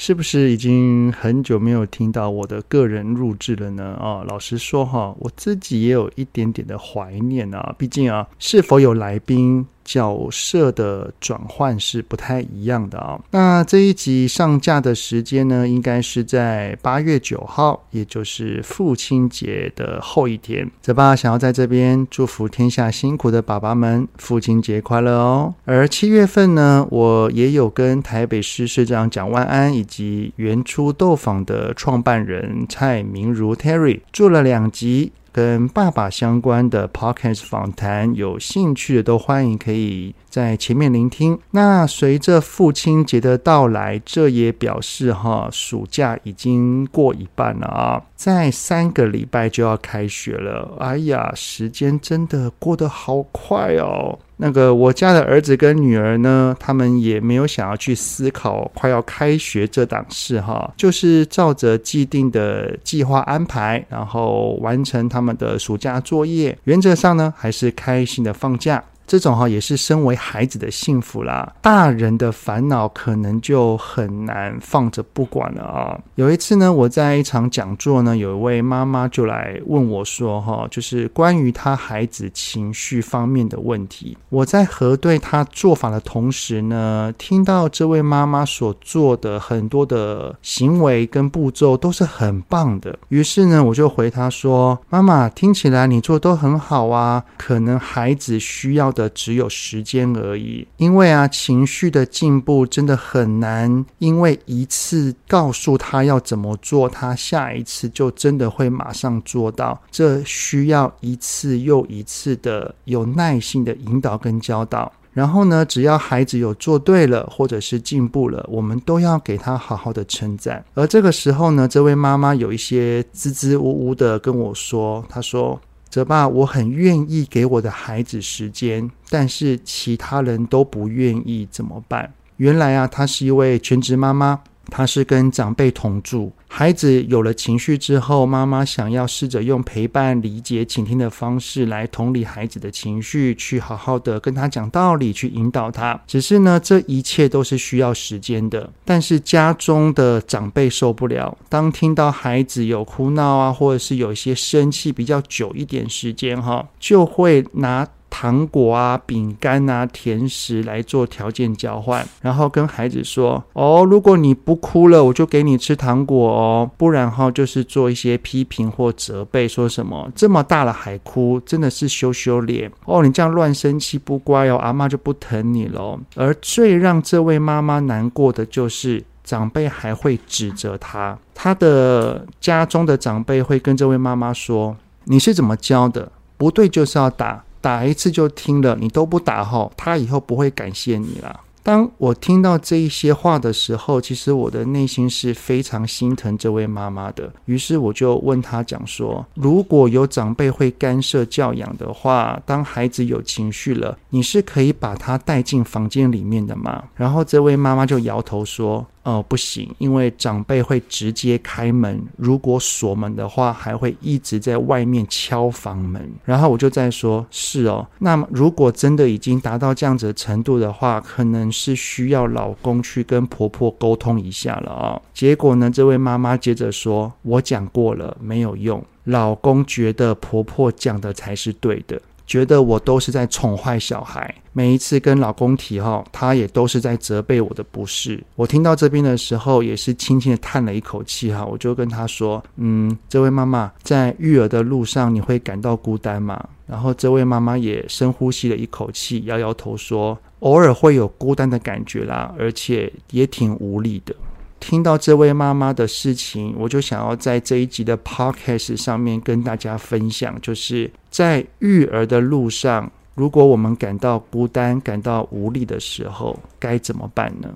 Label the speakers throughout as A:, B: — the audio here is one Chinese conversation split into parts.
A: 是不是已经很久没有听到我的个人录制了呢？啊，老实说哈，我自己也有一点点的怀念啊。毕竟啊，是否有来宾？角色的转换是不太一样的啊、那这一集上架的时间呢，应该是在八月九号，也就是父亲节的后一天。泽爸想要在这边祝福天下辛苦的爸爸们，父亲节快乐哦。而七月份呢，我也有跟台北市市长蒋万安以及原初豆坊的创办人蔡明如 Terry 做了两集。跟爸爸相关的 podcast 访谈，有兴趣的都欢迎可以在前面聆听。那随着父亲节的到来，这也表示哈，暑假已经过一半了啊，再三个礼拜就要开学了。哎呀，时间真的过得好快哦。那个我家的儿子跟女儿呢，他们也没有想要去思考快要开学这档事哈，就是照着既定的计划安排，然后完成他们的暑假作业。原则上呢，还是开心的放假。这种哈也是身为孩子的幸福啦，大人的烦恼可能就很难放着不管了啊。有一次呢，我在一场讲座呢，有一位妈妈就来问我说：“哈，就是关于她孩子情绪方面的问题。”我在核对她做法的同时呢，听到这位妈妈所做的很多的行为跟步骤都是很棒的。于是呢，我就回她说：“妈妈，听起来你做都很好啊，可能孩子需要。”的只有时间而已，因为啊，情绪的进步真的很难，因为一次告诉他要怎么做，他下一次就真的会马上做到。这需要一次又一次的有耐心的引导跟教导。然后呢，只要孩子有做对了，或者是进步了，我们都要给他好好的称赞。而这个时候呢，这位妈妈有一些支支吾吾的跟我说，她说。泽爸，我很愿意给我的孩子时间，但是其他人都不愿意，怎么办？原来啊，她是一位全职妈妈。他是跟长辈同住，孩子有了情绪之后，妈妈想要试着用陪伴、理解、倾听的方式来同理孩子的情绪，去好好的跟他讲道理，去引导他。只是呢，这一切都是需要时间的。但是家中的长辈受不了，当听到孩子有哭闹啊，或者是有一些生气比较久一点时间哈，就会拿。糖果啊、饼干啊、甜食来做条件交换，然后跟孩子说：“哦，如果你不哭了，我就给你吃糖果哦；不然哈，就是做一些批评或责备，说什么这么大了还哭，真的是羞羞脸哦！你这样乱生气不乖哦，阿妈就不疼你喽。”而最让这位妈妈难过的就是长辈还会指责她，她的家中的长辈会跟这位妈妈说：“你是怎么教的？不对就是要打。”打一次就听了，你都不打吼，他以后不会感谢你了。当我听到这一些话的时候，其实我的内心是非常心疼这位妈妈的。于是我就问她讲说：如果有长辈会干涉教养的话，当孩子有情绪了，你是可以把他带进房间里面的吗？然后这位妈妈就摇头说。哦，不行，因为长辈会直接开门，如果锁门的话，还会一直在外面敲房门。然后我就在说，是哦，那么如果真的已经达到这样子的程度的话，可能是需要老公去跟婆婆沟通一下了啊。结果呢，这位妈妈接着说，我讲过了，没有用，老公觉得婆婆讲的才是对的。觉得我都是在宠坏小孩，每一次跟老公提哈，他也都是在责备我的不是。我听到这边的时候，也是轻轻的叹了一口气哈，我就跟他说：“嗯，这位妈妈在育儿的路上，你会感到孤单吗？”然后这位妈妈也深呼吸了一口气，摇摇头说：“偶尔会有孤单的感觉啦，而且也挺无力的。”听到这位妈妈的事情，我就想要在这一集的 podcast 上面跟大家分享，就是在育儿的路上，如果我们感到孤单、感到无力的时候，该怎么办呢？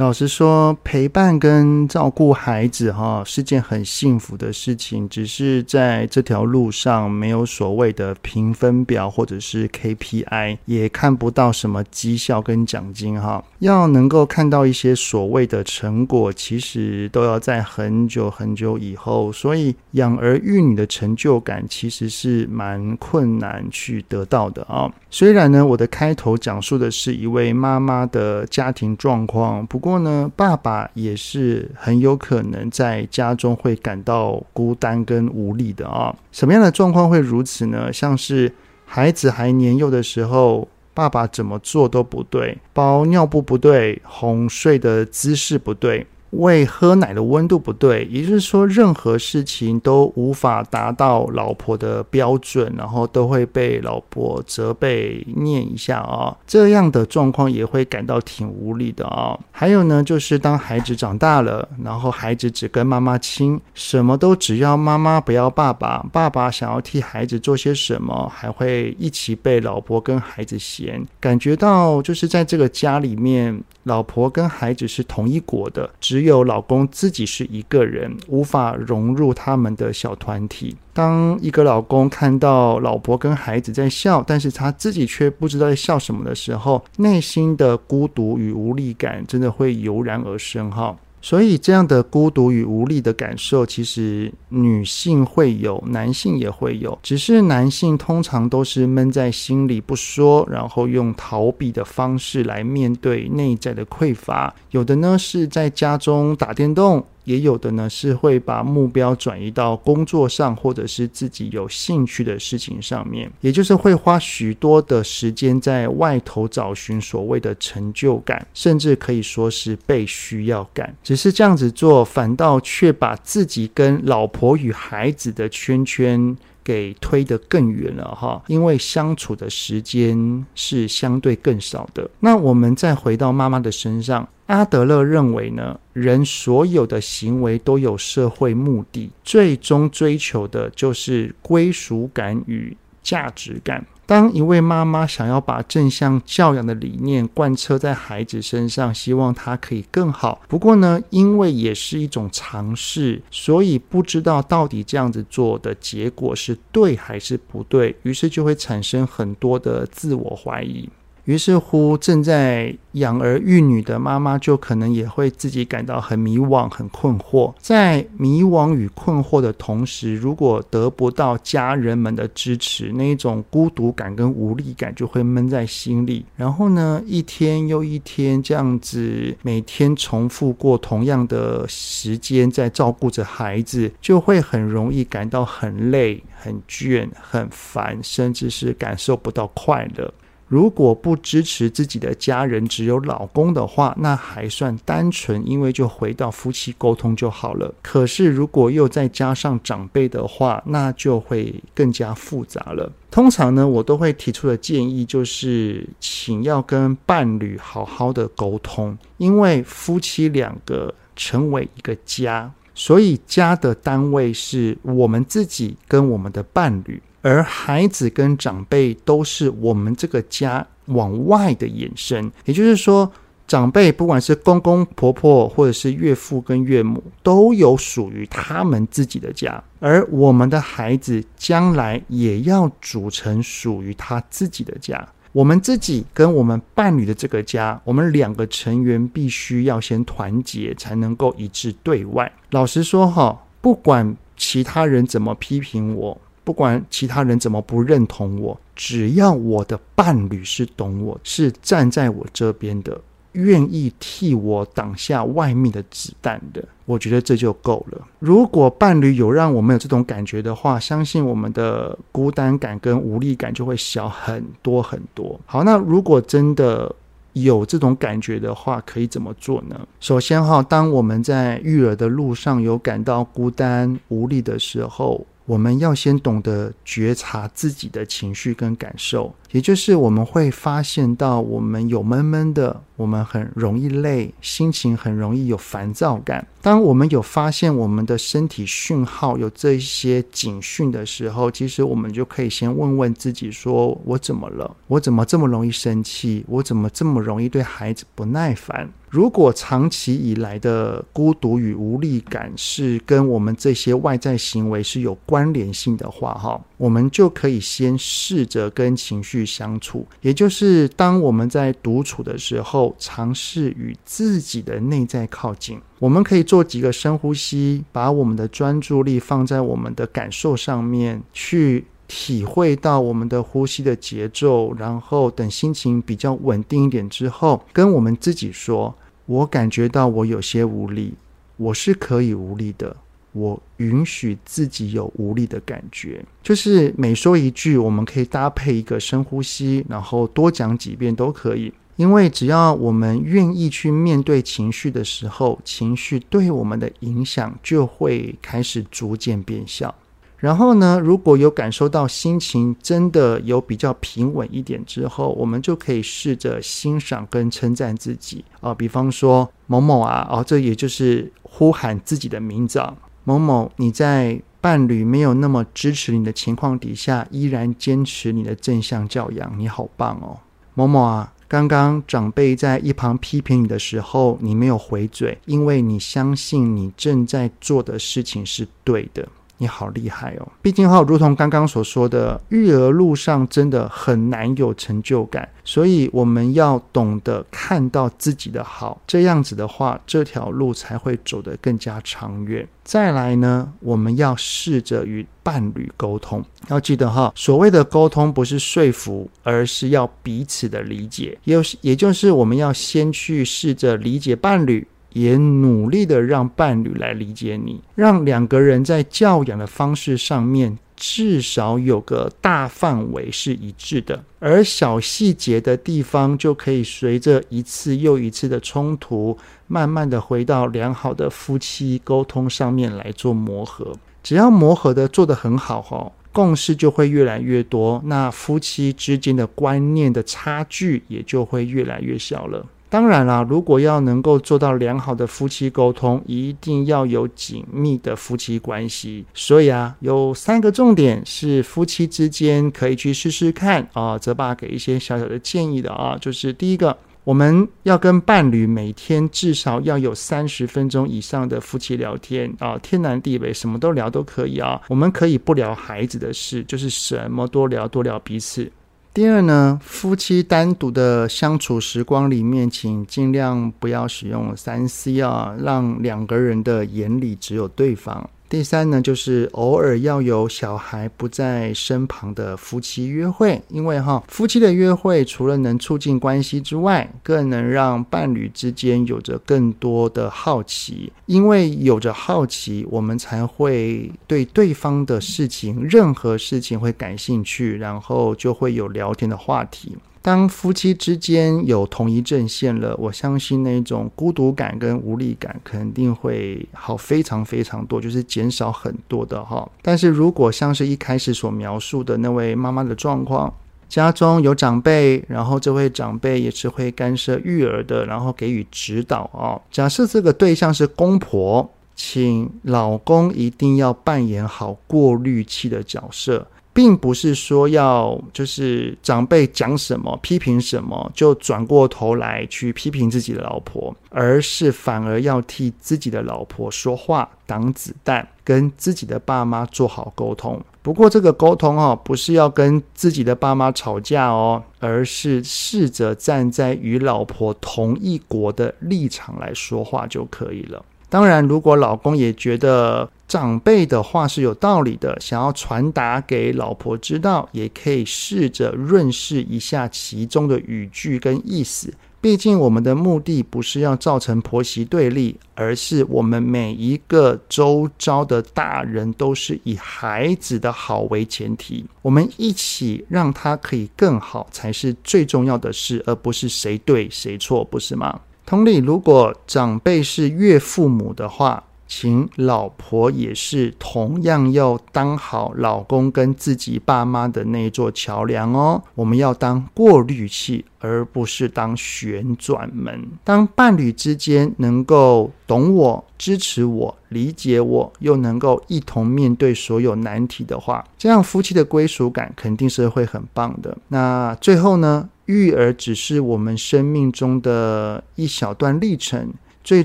A: 老实说，陪伴跟照顾孩子哈是件很幸福的事情，只是在这条路上没有所谓的评分表或者是 KPI，也看不到什么绩效跟奖金哈。要能够看到一些所谓的成果，其实都要在很久很久以后。所以养儿育女的成就感其实是蛮困难去得到的啊。虽然呢，我的开头讲述的是一位妈妈的家庭状况，不过。不过呢，爸爸也是很有可能在家中会感到孤单跟无力的啊。什么样的状况会如此呢？像是孩子还年幼的时候，爸爸怎么做都不对，包尿布不对，哄睡的姿势不对。喂喝奶的温度不对，也就是说，任何事情都无法达到老婆的标准，然后都会被老婆责备念一下啊，这样的状况也会感到挺无力的啊。还有呢，就是当孩子长大了，然后孩子只跟妈妈亲，什么都只要妈妈不要爸爸，爸爸想要替孩子做些什么，还会一起被老婆跟孩子嫌，感觉到就是在这个家里面。老婆跟孩子是同一国的，只有老公自己是一个人，无法融入他们的小团体。当一个老公看到老婆跟孩子在笑，但是他自己却不知道在笑什么的时候，内心的孤独与无力感真的会油然而生哈。所以，这样的孤独与无力的感受，其实女性会有，男性也会有。只是男性通常都是闷在心里不说，然后用逃避的方式来面对内在的匮乏。有的呢是在家中打电动。也有的呢，是会把目标转移到工作上，或者是自己有兴趣的事情上面，也就是会花许多的时间在外头找寻所谓的成就感，甚至可以说是被需要感。只是这样子做，反倒却把自己跟老婆与孩子的圈圈给推得更远了哈，因为相处的时间是相对更少的。那我们再回到妈妈的身上，阿德勒认为呢，人所有的行为都有社会目的，最终追求的就是归属感与价值感。当一位妈妈想要把正向教养的理念贯彻在孩子身上，希望他可以更好。不过呢，因为也是一种尝试，所以不知道到底这样子做的结果是对还是不对，于是就会产生很多的自我怀疑。于是乎，正在养儿育女的妈妈就可能也会自己感到很迷惘、很困惑。在迷惘与困惑的同时，如果得不到家人们的支持，那一种孤独感跟无力感就会闷在心里。然后呢，一天又一天这样子，每天重复过同样的时间，在照顾着孩子，就会很容易感到很累、很倦、很烦，甚至是感受不到快乐。如果不支持自己的家人，只有老公的话，那还算单纯，因为就回到夫妻沟通就好了。可是如果又再加上长辈的话，那就会更加复杂了。通常呢，我都会提出的建议就是，请要跟伴侣好好的沟通，因为夫妻两个成为一个家，所以家的单位是我们自己跟我们的伴侣。而孩子跟长辈都是我们这个家往外的延伸，也就是说，长辈不管是公公婆婆，或者是岳父跟岳母，都有属于他们自己的家。而我们的孩子将来也要组成属于他自己的家。我们自己跟我们伴侣的这个家，我们两个成员必须要先团结，才能够一致对外。老实说哈，不管其他人怎么批评我。不管其他人怎么不认同我，只要我的伴侣是懂我，是站在我这边的，愿意替我挡下外面的子弹的，我觉得这就够了。如果伴侣有让我们有这种感觉的话，相信我们的孤单感跟无力感就会小很多很多。好，那如果真的有这种感觉的话，可以怎么做呢？首先哈，当我们在育儿的路上有感到孤单无力的时候，我们要先懂得觉察自己的情绪跟感受，也就是我们会发现到我们有闷闷的，我们很容易累，心情很容易有烦躁感。当我们有发现我们的身体讯号有这些警讯的时候，其实我们就可以先问问自己：说我怎么了？我怎么这么容易生气？我怎么这么容易对孩子不耐烦？如果长期以来的孤独与无力感是跟我们这些外在行为是有关联性的话，哈，我们就可以先试着跟情绪相处，也就是当我们在独处的时候，尝试与自己的内在靠近。我们可以做几个深呼吸，把我们的专注力放在我们的感受上面，去体会到我们的呼吸的节奏，然后等心情比较稳定一点之后，跟我们自己说。我感觉到我有些无力，我是可以无力的，我允许自己有无力的感觉。就是每说一句，我们可以搭配一个深呼吸，然后多讲几遍都可以。因为只要我们愿意去面对情绪的时候，情绪对我们的影响就会开始逐渐变小。然后呢，如果有感受到心情真的有比较平稳一点之后，我们就可以试着欣赏跟称赞自己啊、比方说某某啊，哦，这也就是呼喊自己的名字。某某，你在伴侣没有那么支持你的情况底下，依然坚持你的正向教养，你好棒哦。某某啊，刚刚长辈在一旁批评你的时候，你没有回嘴，因为你相信你正在做的事情是对的。你好厉害哦！毕竟哈，如同刚刚所说的，育儿路上真的很难有成就感，所以我们要懂得看到自己的好，这样子的话，这条路才会走得更加长远。再来呢，我们要试着与伴侣沟通，要记得哈，所谓的沟通不是说服，而是要彼此的理解，也也就是我们要先去试着理解伴侣。也努力的让伴侣来理解你，让两个人在教养的方式上面至少有个大范围是一致的，而小细节的地方就可以随着一次又一次的冲突，慢慢的回到良好的夫妻沟通上面来做磨合。只要磨合的做得很好哈，共识就会越来越多，那夫妻之间的观念的差距也就会越来越小了。当然啦，如果要能够做到良好的夫妻沟通，一定要有紧密的夫妻关系。所以啊，有三个重点是夫妻之间可以去试试看啊。泽爸给一些小小的建议的啊，就是第一个，我们要跟伴侣每天至少要有三十分钟以上的夫妻聊天啊，天南地北什么都聊都可以啊。我们可以不聊孩子的事，就是什么多聊多聊彼此。第二呢，夫妻单独的相处时光里面，请尽量不要使用三 C 啊，让两个人的眼里只有对方。第三呢，就是偶尔要有小孩不在身旁的夫妻约会，因为哈，夫妻的约会除了能促进关系之外，更能让伴侣之间有着更多的好奇，因为有着好奇，我们才会对对方的事情，任何事情会感兴趣，然后就会有聊天的话题。当夫妻之间有同一阵线了，我相信那种孤独感跟无力感肯定会好非常非常多，就是减少很多的哈。但是如果像是一开始所描述的那位妈妈的状况，家中有长辈，然后这位长辈也是会干涉育儿的，然后给予指导啊。假设这个对象是公婆，请老公一定要扮演好过滤器的角色。并不是说要就是长辈讲什么批评什么就转过头来去批评自己的老婆，而是反而要替自己的老婆说话挡子弹，跟自己的爸妈做好沟通。不过这个沟通哦，不是要跟自己的爸妈吵架哦，而是试着站在与老婆同一国的立场来说话就可以了。当然，如果老公也觉得长辈的话是有道理的，想要传达给老婆知道，也可以试着润饰一下其中的语句跟意思。毕竟，我们的目的不是要造成婆媳对立，而是我们每一个周遭的大人都是以孩子的好为前提，我们一起让他可以更好才是最重要的事，而不是谁对谁错，不是吗？同理，如果长辈是岳父母的话，请老婆也是同样要当好老公跟自己爸妈的那一座桥梁哦。我们要当过滤器，而不是当旋转门。当伴侣之间能够懂我、支持我、理解我，又能够一同面对所有难题的话，这样夫妻的归属感肯定是会很棒的。那最后呢，育儿只是我们生命中的一小段历程。最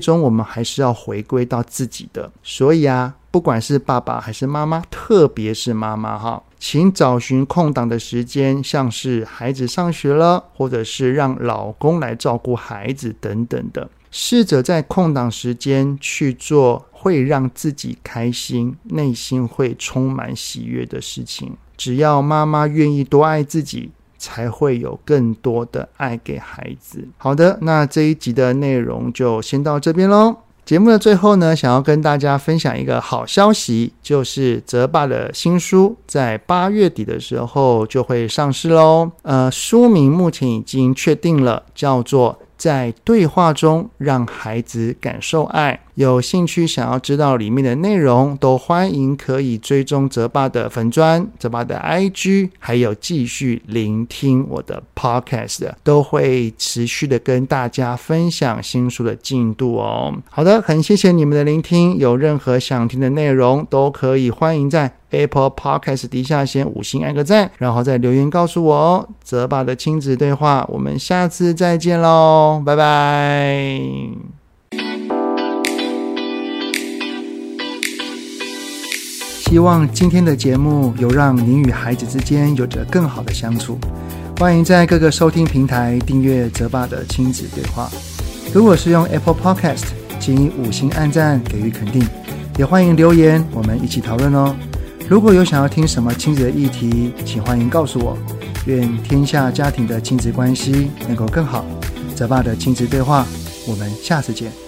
A: 终，我们还是要回归到自己的。所以啊，不管是爸爸还是妈妈，特别是妈妈哈，请找寻空档的时间，像是孩子上学了，或者是让老公来照顾孩子等等的，试着在空档时间去做会让自己开心、内心会充满喜悦的事情。只要妈妈愿意多爱自己。才会有更多的爱给孩子。好的，那这一集的内容就先到这边喽。节目的最后呢，想要跟大家分享一个好消息，就是泽爸的新书在八月底的时候就会上市喽。呃，书名目前已经确定了，叫做。在对话中，让孩子感受爱。有兴趣想要知道里面的内容，都欢迎可以追踪泽爸的粉专、泽爸的 IG，还有继续聆听我的 Podcast，都会持续的跟大家分享新书的进度哦。好的，很谢谢你们的聆听。有任何想听的内容，都可以欢迎在。Apple Podcast 底下先五星按个赞，然后再留言告诉我哦。泽爸的亲子对话，我们下次再见喽，拜拜。希望今天的节目有让您与孩子之间有着更好的相处。欢迎在各个收听平台订阅泽爸的亲子对话。如果是用 Apple Podcast，请以五星按赞给予肯定，也欢迎留言，我们一起讨论哦。如果有想要听什么亲子的议题，请欢迎告诉我。愿天下家庭的亲子关系能够更好。泽爸的亲子对话，我们下次见。